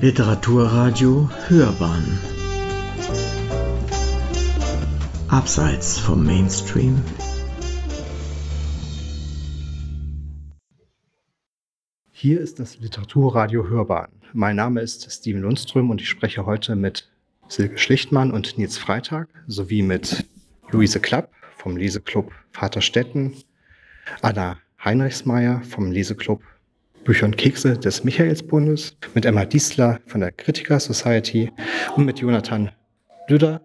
Literaturradio Hörbahn Abseits vom Mainstream Hier ist das Literaturradio Hörbahn. Mein Name ist Steven Lundström und ich spreche heute mit Silke Schlichtmann und Nils Freitag sowie mit Luise Klapp vom Leseklub Vaterstetten, Anna Heinrichsmeier vom Leseklub Bücher und Kekse des Michaelsbundes, mit Emma Diesler von der Kritiker Society und mit Jonathan Lüder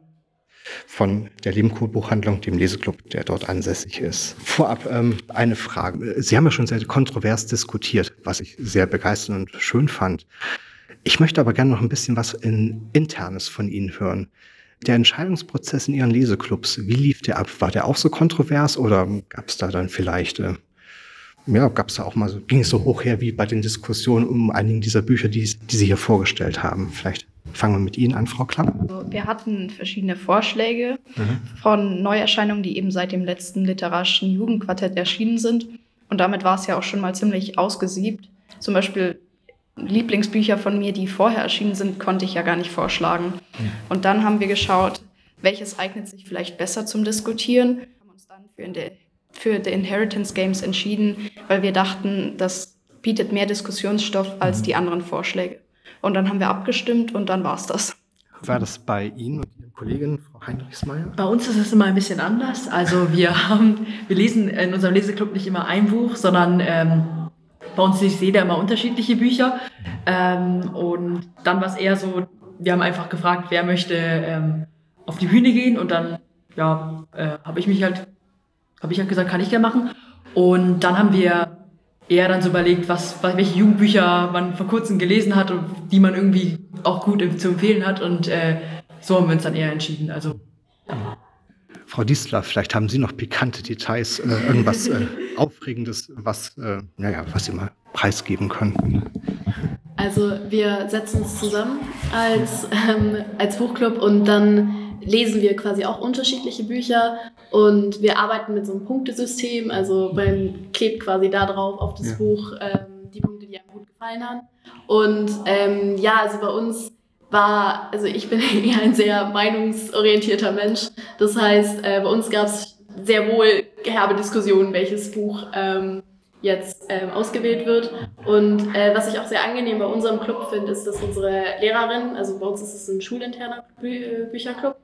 von der Lehmkohl-Buchhandlung, dem Leseklub, der dort ansässig ist. Vorab ähm, eine Frage. Sie haben ja schon sehr kontrovers diskutiert, was ich sehr begeisternd und schön fand. Ich möchte aber gerne noch ein bisschen was in Internes von Ihnen hören. Der Entscheidungsprozess in Ihren Leseklubs, wie lief der ab? War der auch so kontrovers oder gab es da dann vielleicht, äh, ja, gab es da auch mal so, ging es so hoch her wie bei den Diskussionen um einigen dieser Bücher, die, die Sie hier vorgestellt haben? Vielleicht fangen wir mit Ihnen an, Frau Klapp. Also wir hatten verschiedene Vorschläge mhm. von Neuerscheinungen, die eben seit dem letzten literarischen Jugendquartett erschienen sind. Und damit war es ja auch schon mal ziemlich ausgesiebt. Zum Beispiel Lieblingsbücher von mir, die vorher erschienen sind, konnte ich ja gar nicht vorschlagen. Ja. Und dann haben wir geschaut, welches eignet sich vielleicht besser zum Diskutieren. Haben uns dann für, die, für The Inheritance Games entschieden, weil wir dachten, das bietet mehr Diskussionsstoff als mhm. die anderen Vorschläge. Und dann haben wir abgestimmt und dann war es das. War das bei Ihnen und Ihren Kolleginnen, Frau Heinrichsmeier? Bei uns ist es immer ein bisschen anders. Also wir haben, wir lesen in unserem Leseklub nicht immer ein Buch, sondern ähm, bei uns liest jeder immer unterschiedliche Bücher. Ähm, und dann war es eher so, wir haben einfach gefragt, wer möchte ähm, auf die Bühne gehen und dann ja, äh, habe ich mich halt, habe ich halt gesagt, kann ich gerne machen. Und dann haben wir eher dann so überlegt, was, welche Jugendbücher man vor kurzem gelesen hat und die man irgendwie auch gut zu empfehlen hat. Und äh, so haben wir uns dann eher entschieden. Also Frau Diesler, vielleicht haben Sie noch pikante Details, äh, irgendwas äh, Aufregendes, was, äh, naja, was Sie mal preisgeben können. Also wir setzen uns zusammen als, ähm, als Buchclub und dann lesen wir quasi auch unterschiedliche Bücher und wir arbeiten mit so einem Punktesystem. Also man klebt quasi da drauf auf das ja. Buch ähm, die Punkte, die einem gut gefallen haben. Und ähm, ja, also bei uns war, also ich bin eher ein sehr meinungsorientierter Mensch. Das heißt, äh, bei uns gab es sehr wohl herbe Diskussionen, welches Buch ähm, jetzt ähm, ausgewählt wird. Und äh, was ich auch sehr angenehm bei unserem Club finde, ist, dass unsere Lehrerin, also bei uns ist es ein schulinterner Bü Bücherclub,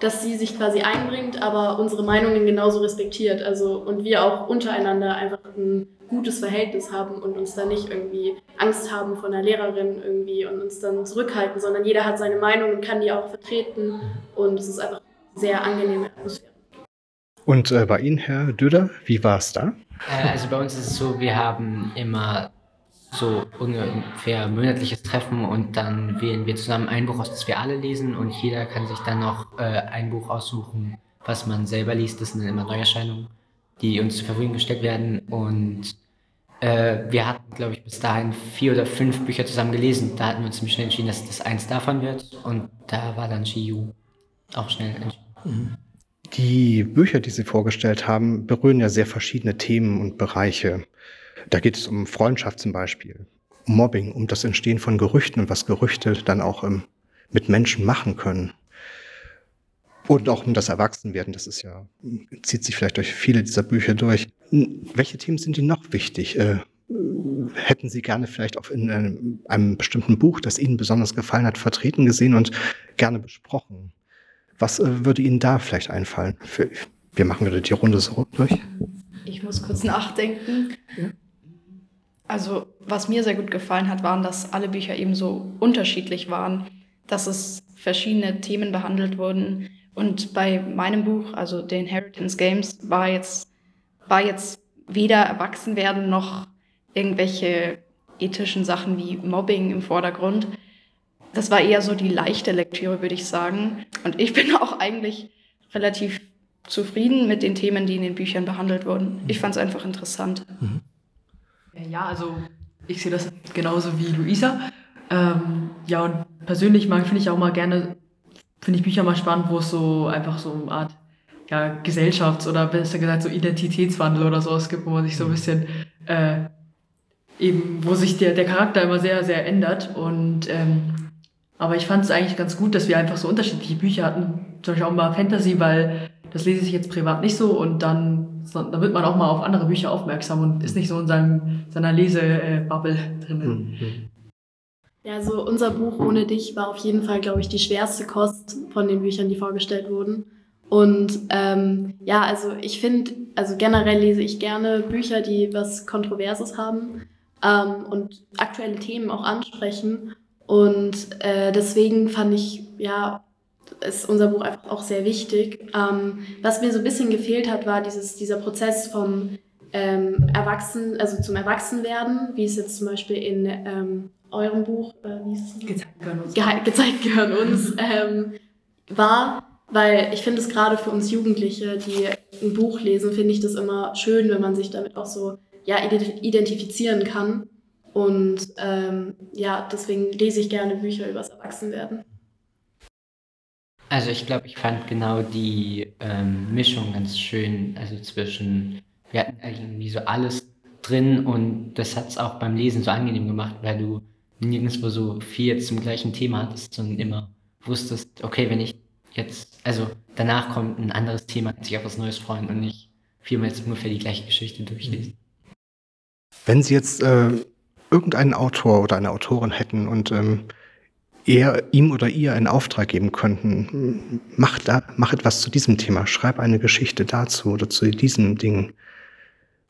dass sie sich quasi einbringt, aber unsere Meinungen genauso respektiert. Also und wir auch untereinander einfach ein gutes Verhältnis haben und uns dann nicht irgendwie Angst haben von der Lehrerin irgendwie und uns dann zurückhalten, sondern jeder hat seine Meinung und kann die auch vertreten und es ist einfach sehr angenehme Atmosphäre. Und äh, bei Ihnen, Herr Döder, wie war es da? Äh, also bei uns ist es so, wir haben immer so ungefähr monatliches Treffen und dann wählen wir zusammen ein Buch aus, das wir alle lesen und jeder kann sich dann noch äh, ein Buch aussuchen, was man selber liest. Das sind dann immer Neuerscheinungen die uns zur Verfügung gestellt werden. Und äh, wir hatten, glaube ich, bis dahin vier oder fünf Bücher zusammen gelesen. Da hatten wir uns ziemlich schnell entschieden, dass das eins davon wird. Und da war dann Shiyu auch schnell entschieden. Mhm. Die Bücher, die Sie vorgestellt haben, berühren ja sehr verschiedene Themen und Bereiche. Da geht es um Freundschaft zum Beispiel, um Mobbing, um das Entstehen von Gerüchten und was Gerüchte dann auch ähm, mit Menschen machen können. Und auch um das Erwachsenwerden, das ist ja, zieht sich vielleicht durch viele dieser Bücher durch. Welche Themen sind Ihnen noch wichtig? Äh, hätten Sie gerne vielleicht auch in einem, einem, bestimmten Buch, das Ihnen besonders gefallen hat, vertreten gesehen und gerne besprochen? Was äh, würde Ihnen da vielleicht einfallen? Für, wir machen wieder die Runde so durch. Ich muss kurz nachdenken. Ja. Also, was mir sehr gut gefallen hat, waren, dass alle Bücher eben so unterschiedlich waren, dass es verschiedene Themen behandelt wurden, und bei meinem Buch, also The Inheritance Games, war jetzt, war jetzt weder Erwachsenwerden noch irgendwelche ethischen Sachen wie Mobbing im Vordergrund. Das war eher so die leichte Lektüre, würde ich sagen. Und ich bin auch eigentlich relativ zufrieden mit den Themen, die in den Büchern behandelt wurden. Ich fand es einfach interessant. Mhm. Ja, also ich sehe das genauso wie Luisa. Ähm, ja, und persönlich mag finde ich auch mal gerne finde ich Bücher mal spannend, wo es so einfach so eine Art ja, Gesellschafts- oder besser gesagt so Identitätswandel oder sowas gibt, wo man sich so ein bisschen äh, eben, wo sich der, der Charakter immer sehr, sehr ändert. Und ähm, aber ich fand es eigentlich ganz gut, dass wir einfach so unterschiedliche Bücher hatten. Zum Beispiel auch mal Fantasy, weil das lese ich jetzt privat nicht so und dann, dann wird man auch mal auf andere Bücher aufmerksam und ist nicht so in seinem, seiner Lesebubble drinnen. Mhm. Ja, also unser Buch Ohne dich war auf jeden Fall, glaube ich, die schwerste Kost von den Büchern, die vorgestellt wurden. Und ähm, ja, also ich finde, also generell lese ich gerne Bücher, die was Kontroverses haben ähm, und aktuelle Themen auch ansprechen. Und äh, deswegen fand ich, ja, ist unser Buch einfach auch sehr wichtig. Ähm, was mir so ein bisschen gefehlt hat, war dieses, dieser Prozess vom ähm, Erwachsen, also zum Erwachsenwerden, wie es jetzt zum Beispiel in ähm, eurem Buch, äh, wie ist? Gezeigt gehören uns. Ge gezeigt gehören uns, ähm, war, weil ich finde es gerade für uns Jugendliche, die ein Buch lesen, finde ich das immer schön, wenn man sich damit auch so ja, identifizieren kann. Und ähm, ja, deswegen lese ich gerne Bücher übers Erwachsenwerden. Also ich glaube, ich fand genau die ähm, Mischung ganz schön, also zwischen, wir hatten irgendwie so alles drin und das hat es auch beim Lesen so angenehm gemacht, weil du nirgendwo so viel zum gleichen Thema hattest, sondern immer wusstest, okay, wenn ich jetzt, also danach kommt ein anderes Thema, kann sich auf was Neues freuen und nicht viermal jetzt ungefähr die gleiche Geschichte durchlesen. Wenn Sie jetzt äh, irgendeinen Autor oder eine Autorin hätten und ähm, er, ihm oder ihr einen Auftrag geben könnten, mach, da, mach etwas zu diesem Thema, schreib eine Geschichte dazu oder zu diesem Ding.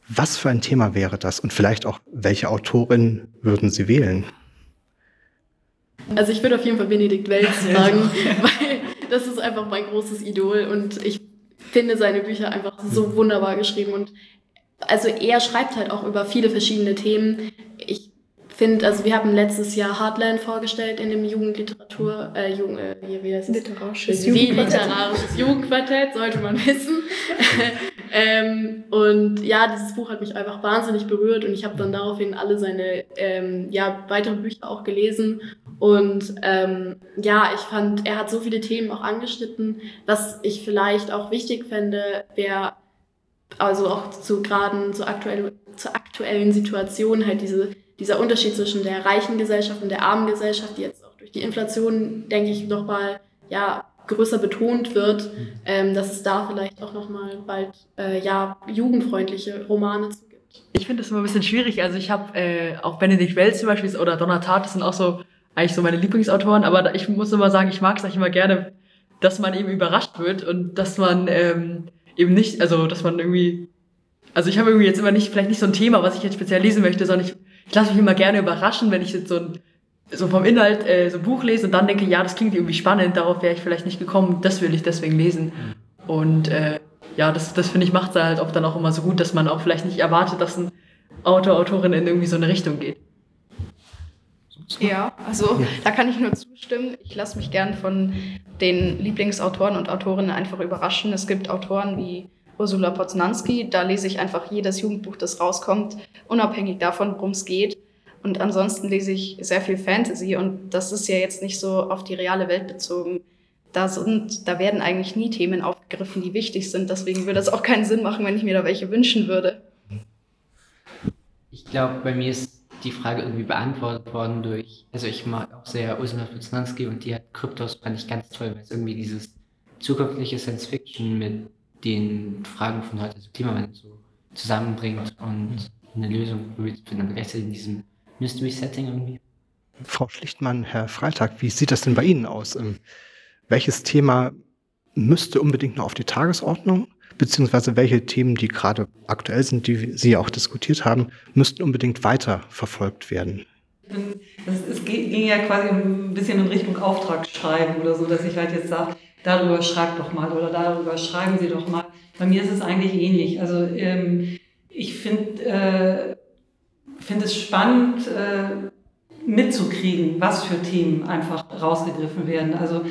Was für ein Thema wäre das? Und vielleicht auch, welche Autorin würden Sie wählen? Also ich würde auf jeden Fall Benedikt Welz sagen, weil das ist einfach mein großes Idol und ich finde seine Bücher einfach so wunderbar geschrieben und also er schreibt halt auch über viele verschiedene Themen. Finde, also wir haben letztes Jahr Heartland vorgestellt in dem Jugendliteratur, äh, Jugend, äh, wie heißt es? Literarisches Jugendquartett. Literarisches Jugendquartett, sollte man wissen. ähm, und ja, dieses Buch hat mich einfach wahnsinnig berührt und ich habe dann daraufhin alle seine ähm, ja, weiteren Bücher auch gelesen und ähm, ja, ich fand, er hat so viele Themen auch angeschnitten, was ich vielleicht auch wichtig fände, wäre also auch zu gerade zur, aktuell, zur aktuellen Situation halt diese, dieser Unterschied zwischen der reichen Gesellschaft und der armen Gesellschaft, die jetzt auch durch die Inflation, denke ich, nochmal ja, größer betont wird, ähm, dass es da vielleicht auch nochmal bald äh, ja, jugendfreundliche Romane zu gibt. Ich finde das immer ein bisschen schwierig. Also ich habe äh, auch Benedikt Wells zum Beispiel oder Donatat, das sind auch so eigentlich so meine Lieblingsautoren, aber ich muss immer sagen, ich mag es eigentlich immer gerne, dass man eben überrascht wird und dass man ähm, eben nicht, also dass man irgendwie, also ich habe irgendwie jetzt immer nicht, vielleicht nicht so ein Thema, was ich jetzt speziell lesen möchte, sondern ich, ich lasse mich immer gerne überraschen, wenn ich jetzt so ein so vom Inhalt äh, so ein Buch lese und dann denke, ja, das klingt irgendwie spannend, darauf wäre ich vielleicht nicht gekommen, das will ich deswegen lesen. Und äh, ja, das, das finde ich macht es halt auch dann auch immer so gut, dass man auch vielleicht nicht erwartet, dass ein Autor, Autorin in irgendwie so eine Richtung geht. Ja, also ja. da kann ich nur zustimmen. Ich lasse mich gern von den Lieblingsautoren und Autorinnen einfach überraschen. Es gibt Autoren wie Ursula Poznanski, da lese ich einfach jedes Jugendbuch, das rauskommt, unabhängig davon, worum es geht. Und ansonsten lese ich sehr viel Fantasy und das ist ja jetzt nicht so auf die reale Welt bezogen. Da, sind, da werden eigentlich nie Themen aufgegriffen, die wichtig sind. Deswegen würde es auch keinen Sinn machen, wenn ich mir da welche wünschen würde. Ich glaube, bei mir ist die Frage irgendwie beantwortet worden durch, also ich mag auch sehr Ursula Poznanski und die hat Kryptos fand ich ganz toll, weil es irgendwie dieses zukünftige Science Fiction mit den Fragen von heute, also Klimawandel so zusammenbringt und eine Lösung finden, aber gleichzeitig in diesem Mystery Setting irgendwie. Frau Schlichtmann, Herr Freitag, wie sieht das denn bei Ihnen aus? Ähm, welches Thema müsste unbedingt noch auf die Tagesordnung? beziehungsweise welche Themen, die gerade aktuell sind, die Sie auch diskutiert haben, müssten unbedingt weiter verfolgt werden? Es ging ja quasi ein bisschen in Richtung Auftragsschreiben oder so, dass ich halt jetzt sage, darüber schreibt doch mal oder darüber schreiben Sie doch mal. Bei mir ist es eigentlich ähnlich. Also ähm, ich finde äh, find es spannend äh, mitzukriegen, was für Themen einfach rausgegriffen werden. Also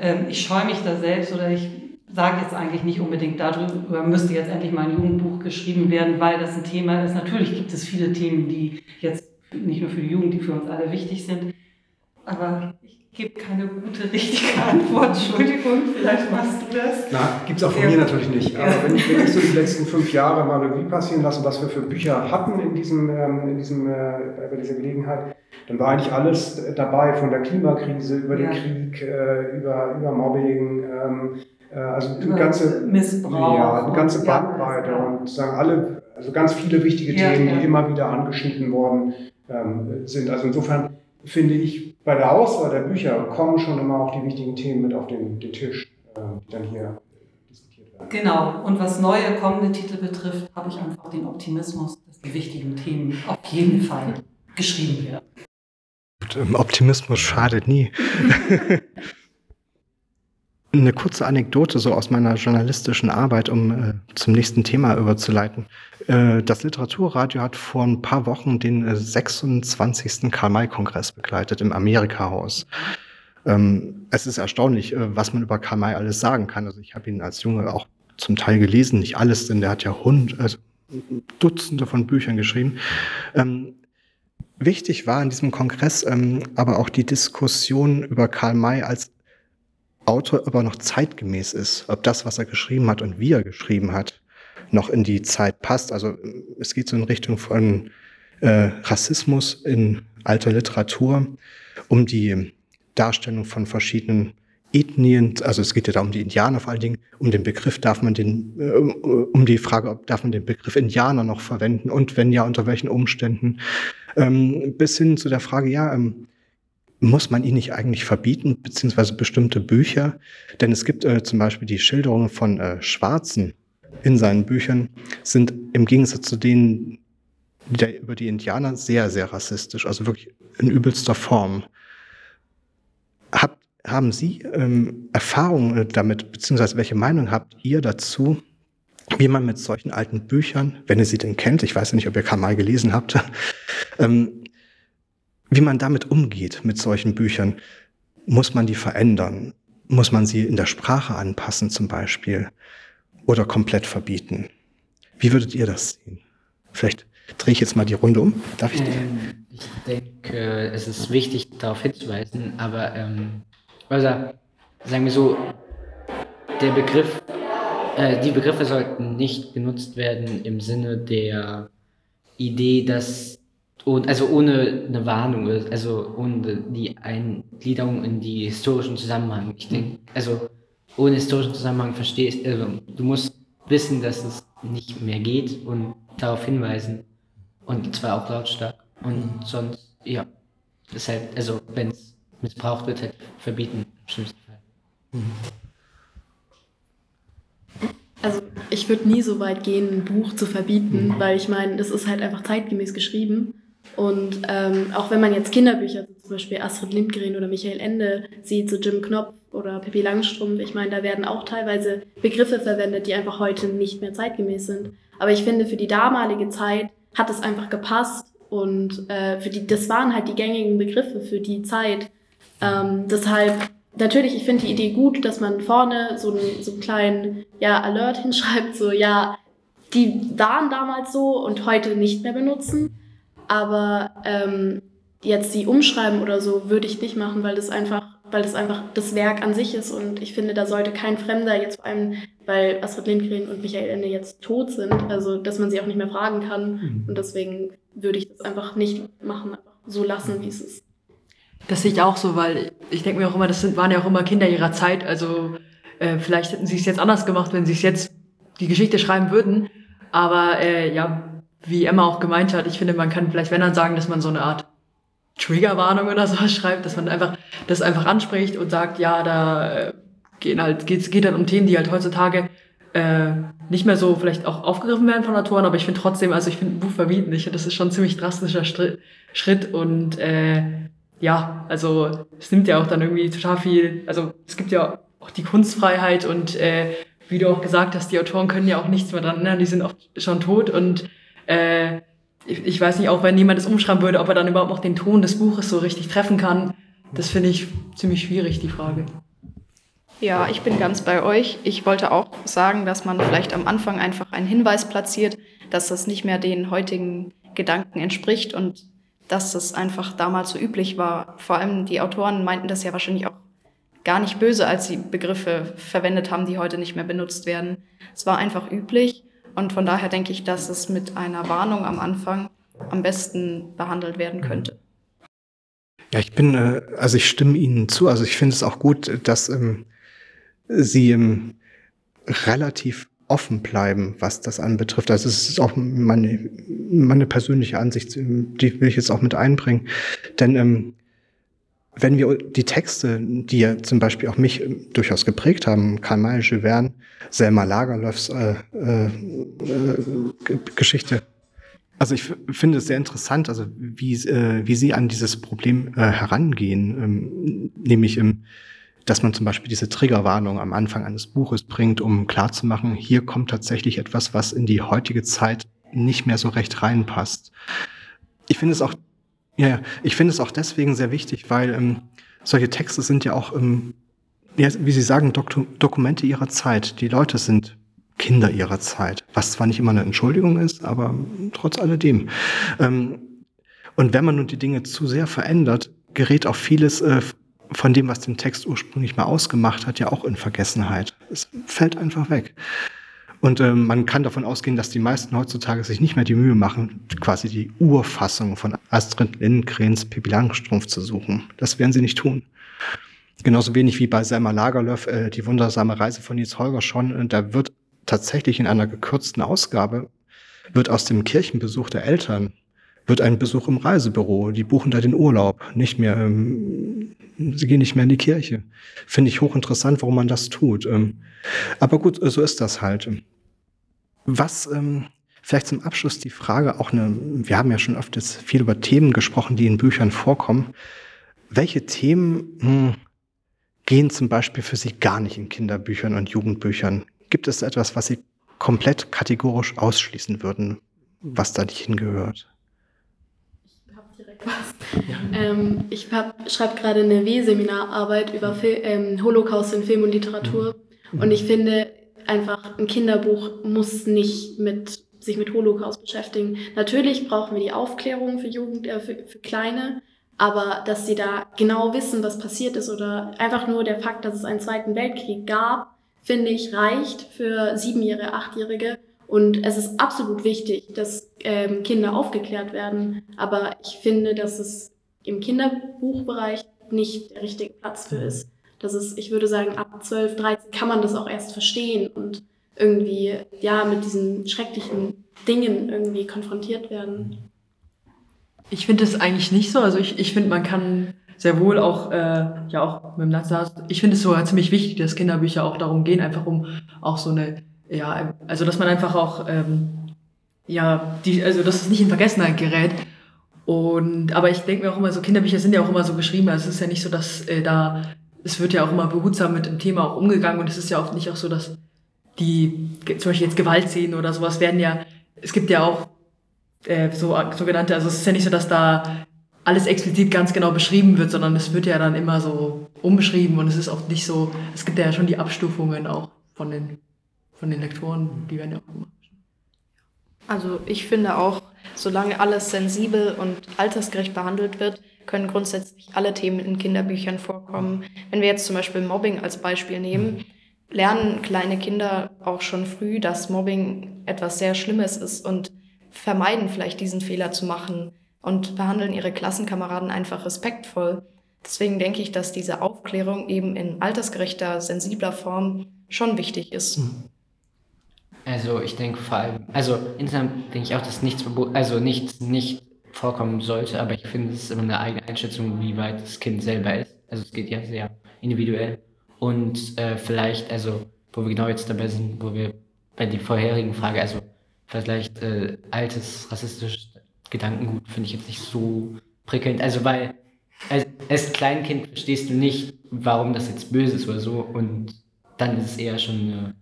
ähm, ich scheue mich da selbst oder ich sage jetzt eigentlich nicht unbedingt darüber, müsste jetzt endlich mal ein Jugendbuch geschrieben werden, weil das ein Thema ist. Natürlich gibt es viele Themen, die jetzt nicht nur für die Jugend, die für uns alle wichtig sind. aber ich gebe keine gute, richtige Antwort. Entschuldigung, vielleicht machst du das. Na, gibt es auch von ja. mir natürlich nicht. Aber wenn, ich, wenn ich so die letzten fünf Jahre mal Revue passieren lasse, was wir für Bücher hatten in, diesem, ähm, in diesem, äh, bei dieser Gelegenheit, dann war eigentlich alles dabei, von der Klimakrise über den ja. Krieg, äh, über, über Mobbing, ähm, äh, also die ganze, Missbrauch. Ja, die ganze Bandbreite und sagen alle, also ganz viele wichtige Themen, die immer wieder angeschnitten worden ähm, sind. Also insofern finde ich, bei der Auswahl der Bücher kommen schon immer auch die wichtigen Themen mit auf den, den Tisch, äh, die dann hier diskutiert werden. Genau. Und was neue kommende Titel betrifft, habe ich einfach den Optimismus, dass die wichtigen Themen auf jeden Fall geschrieben werden. Optimismus schadet nie. Eine kurze Anekdote so aus meiner journalistischen Arbeit, um äh, zum nächsten Thema überzuleiten. Äh, das Literaturradio hat vor ein paar Wochen den äh, 26. Karl-May-Kongress begleitet im Amerika-Haus. Ähm, es ist erstaunlich, äh, was man über Karl May alles sagen kann. Also ich habe ihn als Junge auch zum Teil gelesen, nicht alles, denn der hat ja Hund, also Dutzende von Büchern geschrieben. Ähm, wichtig war in diesem Kongress ähm, aber auch die Diskussion über Karl May als Autor aber noch zeitgemäß ist, ob das, was er geschrieben hat und wie er geschrieben hat, noch in die Zeit passt. Also es geht so in Richtung von äh, Rassismus in alter Literatur, um die Darstellung von verschiedenen Ethnien, also es geht ja da um die Indianer vor allen Dingen, um den Begriff darf man den, äh, um die Frage, ob darf man den Begriff Indianer noch verwenden und wenn ja, unter welchen Umständen, ähm, bis hin zu der Frage, ja, ähm, muss man ihn nicht eigentlich verbieten, beziehungsweise bestimmte Bücher? Denn es gibt äh, zum Beispiel die Schilderungen von äh, Schwarzen in seinen Büchern, sind im Gegensatz zu denen der, über die Indianer sehr, sehr rassistisch, also wirklich in übelster Form. Habt, haben Sie ähm, Erfahrungen äh, damit, beziehungsweise welche Meinung habt ihr dazu, wie man mit solchen alten Büchern, wenn ihr sie denn kennt, ich weiß ja nicht, ob ihr Kamal gelesen habt, ähm, wie man damit umgeht mit solchen Büchern. Muss man die verändern? Muss man sie in der Sprache anpassen zum Beispiel? Oder komplett verbieten? Wie würdet ihr das sehen? Vielleicht drehe ich jetzt mal die Runde um. Darf ich? Ähm, ich denke, es ist wichtig, darauf hinzuweisen, aber ähm, also, sagen wir so, der Begriff, äh, die Begriffe sollten nicht benutzt werden im Sinne der Idee, dass und also ohne eine Warnung, also ohne die Eingliederung in die historischen Zusammenhang. Ich denke, also ohne historischen Zusammenhang verstehst, also du musst wissen, dass es nicht mehr geht und darauf hinweisen. Und zwar auch lautstark. Und sonst, ja, das halt, also wenn es missbraucht wird, halt verbieten im schlimmsten Fall. Also ich würde nie so weit gehen, ein Buch zu verbieten, mhm. weil ich meine, das ist halt einfach zeitgemäß geschrieben. Und ähm, auch wenn man jetzt Kinderbücher, zum Beispiel Astrid Lindgren oder Michael Ende sieht, so Jim Knopf oder Pippi Langstrumpf, ich meine, da werden auch teilweise Begriffe verwendet, die einfach heute nicht mehr zeitgemäß sind. Aber ich finde, für die damalige Zeit hat es einfach gepasst und äh, für die, das waren halt die gängigen Begriffe für die Zeit. Ähm, deshalb, natürlich, ich finde die Idee gut, dass man vorne so einen, so einen kleinen ja, Alert hinschreibt, so ja, die waren damals so und heute nicht mehr benutzen. Aber ähm, jetzt die umschreiben oder so würde ich nicht machen, weil das einfach, weil das einfach das Werk an sich ist. Und ich finde, da sollte kein Fremder jetzt vor allem, weil Astrid Lindgren und Michael Ende jetzt tot sind, also dass man sie auch nicht mehr fragen kann. Mhm. Und deswegen würde ich das einfach nicht machen, einfach so lassen, wie es ist. Das sehe ich auch so, weil ich denke mir auch immer, das sind, waren ja auch immer Kinder ihrer Zeit. Also äh, vielleicht hätten sie es jetzt anders gemacht, wenn sie es jetzt die Geschichte schreiben würden. Aber äh, ja, wie Emma auch gemeint hat, ich finde, man kann vielleicht, wenn dann sagen, dass man so eine Art Triggerwarnung oder sowas schreibt, dass man einfach das einfach anspricht und sagt, ja, da äh, gehen halt, geht, geht halt um Themen, die halt heutzutage äh, nicht mehr so vielleicht auch aufgegriffen werden von Autoren, aber ich finde trotzdem, also ich finde ein Buch verbieten, ich finde, das ist schon ein ziemlich drastischer Schritt und äh, ja, also es nimmt ja auch dann irgendwie total viel, also es gibt ja auch die Kunstfreiheit und äh, wie du auch gesagt hast, die Autoren können ja auch nichts mehr dran ändern, die sind oft schon tot und äh, ich, ich, weiß nicht, auch wenn jemand das umschreiben würde, ob er dann überhaupt noch den Ton des Buches so richtig treffen kann. Das finde ich ziemlich schwierig, die Frage. Ja, ich bin ganz bei euch. Ich wollte auch sagen, dass man vielleicht am Anfang einfach einen Hinweis platziert, dass das nicht mehr den heutigen Gedanken entspricht und dass es einfach damals so üblich war. Vor allem die Autoren meinten das ja wahrscheinlich auch gar nicht böse, als sie Begriffe verwendet haben, die heute nicht mehr benutzt werden. Es war einfach üblich und von daher denke ich, dass es mit einer Warnung am Anfang am besten behandelt werden könnte. Ja, ich bin, äh, also ich stimme Ihnen zu. Also ich finde es auch gut, dass ähm, Sie ähm, relativ offen bleiben, was das anbetrifft. Also es ist auch meine, meine persönliche Ansicht, die will ich jetzt auch mit einbringen. Denn ähm, wenn wir die Texte, die ja zum Beispiel auch mich ähm, durchaus geprägt haben, Karl May, Jules Verne, Selma Lagerlöfs äh, äh, äh, Geschichte, also ich finde es sehr interessant, also wie, äh, wie Sie an dieses Problem äh, herangehen, ähm, nämlich im, dass man zum Beispiel diese Triggerwarnung am Anfang eines Buches bringt, um klarzumachen, hier kommt tatsächlich etwas, was in die heutige Zeit nicht mehr so recht reinpasst. Ich finde es auch ja, ich finde es auch deswegen sehr wichtig, weil ähm, solche Texte sind ja auch, ähm, ja, wie Sie sagen, Dok Dokumente ihrer Zeit. Die Leute sind Kinder ihrer Zeit, was zwar nicht immer eine Entschuldigung ist, aber trotz alledem. Ähm, und wenn man nun die Dinge zu sehr verändert, gerät auch vieles äh, von dem, was den Text ursprünglich mal ausgemacht hat, ja auch in Vergessenheit. Es fällt einfach weg. Und äh, man kann davon ausgehen, dass die meisten heutzutage sich nicht mehr die Mühe machen, quasi die Urfassung von Astrid Lindgrens Pippi Langstrumpf zu suchen. Das werden sie nicht tun. Genauso wenig wie bei Selma Lagerlöf, äh, die wundersame Reise von Nils Holger schon. Äh, da wird tatsächlich in einer gekürzten Ausgabe, wird aus dem Kirchenbesuch der Eltern, wird ein Besuch im Reisebüro. Die buchen da den Urlaub, nicht mehr, ähm, sie gehen nicht mehr in die Kirche. Finde ich hochinteressant, warum man das tut. Ähm, aber gut, so ist das halt. Was ähm, vielleicht zum Abschluss die Frage, auch eine, wir haben ja schon oft jetzt viel über Themen gesprochen, die in Büchern vorkommen. Welche Themen hm, gehen zum Beispiel für Sie gar nicht in Kinderbüchern und Jugendbüchern? Gibt es etwas, was Sie komplett kategorisch ausschließen würden, was da nicht hingehört? Ich habe direkt was. Ja. Ähm, ich schreibe gerade eine W-Seminararbeit über Fil ähm, Holocaust in Film und Literatur. Mhm. Und ich finde, einfach ein Kinderbuch muss nicht mit sich mit Holocaust beschäftigen. Natürlich brauchen wir die Aufklärung für Jugend, äh, für, für Kleine, aber dass sie da genau wissen, was passiert ist oder einfach nur der Fakt, dass es einen Zweiten Weltkrieg gab, finde ich, reicht für Siebenjährige, Achtjährige. Und es ist absolut wichtig, dass ähm, Kinder aufgeklärt werden. Aber ich finde, dass es im Kinderbuchbereich nicht der richtige Platz für ist. Das ist, ich würde sagen, ab 12, 13 kann man das auch erst verstehen und irgendwie, ja, mit diesen schrecklichen Dingen irgendwie konfrontiert werden. Ich finde es eigentlich nicht so. Also ich, ich finde, man kann sehr wohl auch, äh, ja auch mit dem Nationalrat, ich finde es sogar ziemlich wichtig, dass Kinderbücher auch darum gehen, einfach um auch so eine, ja, also dass man einfach auch, ähm, ja, die, also dass es nicht in Vergessenheit gerät. Und, aber ich denke mir auch immer so, Kinderbücher sind ja auch immer so geschrieben, also es ist ja nicht so, dass äh, da es wird ja auch immer behutsam mit dem Thema auch umgegangen und es ist ja auch nicht auch so, dass die, zum Beispiel jetzt Gewaltszenen oder sowas werden ja, es gibt ja auch äh, so sogenannte, also es ist ja nicht so, dass da alles explizit ganz genau beschrieben wird, sondern es wird ja dann immer so umbeschrieben und es ist auch nicht so, es gibt ja schon die Abstufungen auch von den, von den Lektoren, die werden ja auch gemacht. Also ich finde auch, solange alles sensibel und altersgerecht behandelt wird, können grundsätzlich alle Themen in Kinderbüchern vorkommen. Wenn wir jetzt zum Beispiel Mobbing als Beispiel nehmen, lernen kleine Kinder auch schon früh, dass Mobbing etwas sehr Schlimmes ist und vermeiden vielleicht diesen Fehler zu machen und behandeln ihre Klassenkameraden einfach respektvoll. Deswegen denke ich, dass diese Aufklärung eben in altersgerechter, sensibler Form schon wichtig ist. Also ich denke vor allem, also insgesamt denke ich auch, dass nichts also nichts nicht vorkommen sollte, aber ich finde, es ist immer eine eigene Einschätzung, wie weit das Kind selber ist. Also es geht ja sehr individuell. Und äh, vielleicht, also wo wir genau jetzt dabei sind, wo wir bei der vorherigen Frage, also vielleicht äh, altes rassistisches Gedankengut finde ich jetzt nicht so prickelnd. Also weil als, als Kleinkind verstehst du nicht, warum das jetzt böse ist oder so und dann ist es eher schon eine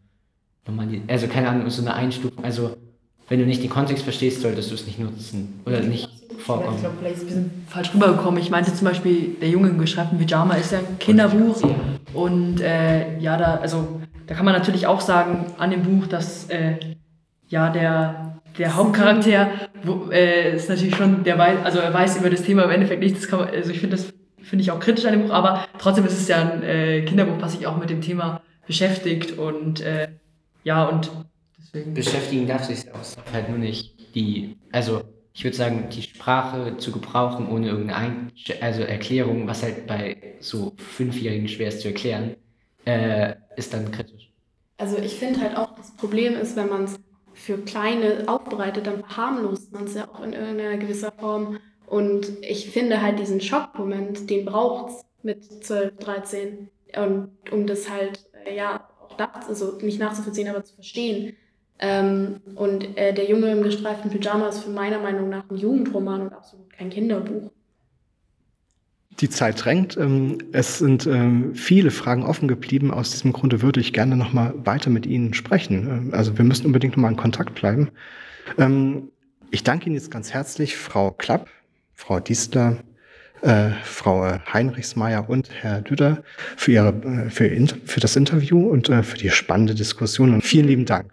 also keine Ahnung, so eine Einstufung. Also wenn du nicht den Kontext verstehst, solltest du es nicht nutzen oder nicht vorkommen. Ich glaube, vielleicht ist ein bisschen falsch rübergekommen. Ich meinte zum Beispiel, der Junge in geschreibten Pyjama ist ja ein Kinderbuch. Und äh, ja, da, also, da kann man natürlich auch sagen an dem Buch, dass äh, ja, der, der Hauptcharakter wo, äh, ist natürlich schon, der weiß, also er weiß über das Thema im Endeffekt nicht, das kann man, also ich finde das finde ich auch kritisch an dem Buch, aber trotzdem ist es ja ein äh, Kinderbuch, was sich auch mit dem Thema beschäftigt und äh, ja und deswegen. Beschäftigen darf sich auch halt nur nicht die, also ich würde sagen, die Sprache zu gebrauchen ohne irgendeine also Erklärung, was halt bei so Fünfjährigen schwer ist zu erklären, äh, ist dann kritisch. Also ich finde halt auch, das Problem ist, wenn man es für Kleine aufbereitet, dann verharmlost man es ja auch in irgendeiner gewisser Form. Und ich finde halt diesen Schockmoment, den braucht es mit 12, 13. Und um das halt, äh, ja, auch nach, also nicht nachzuvollziehen, aber zu verstehen. Ähm, und äh, der Junge im gestreiften Pyjama ist für meiner Meinung nach ein Jugendroman und absolut kein Kinderbuch. Die Zeit drängt. Ähm, es sind ähm, viele Fragen offen geblieben. Aus diesem Grunde würde ich gerne noch mal weiter mit Ihnen sprechen. Ähm, also wir müssen unbedingt noch mal in Kontakt bleiben. Ich danke Ihnen jetzt ganz herzlich, Frau Klapp, Frau Diestler, äh, Frau Heinrichsmeier und Herr Düder für, ihre, äh, für, für das Interview und äh, für die spannende Diskussion. Und vielen lieben Dank.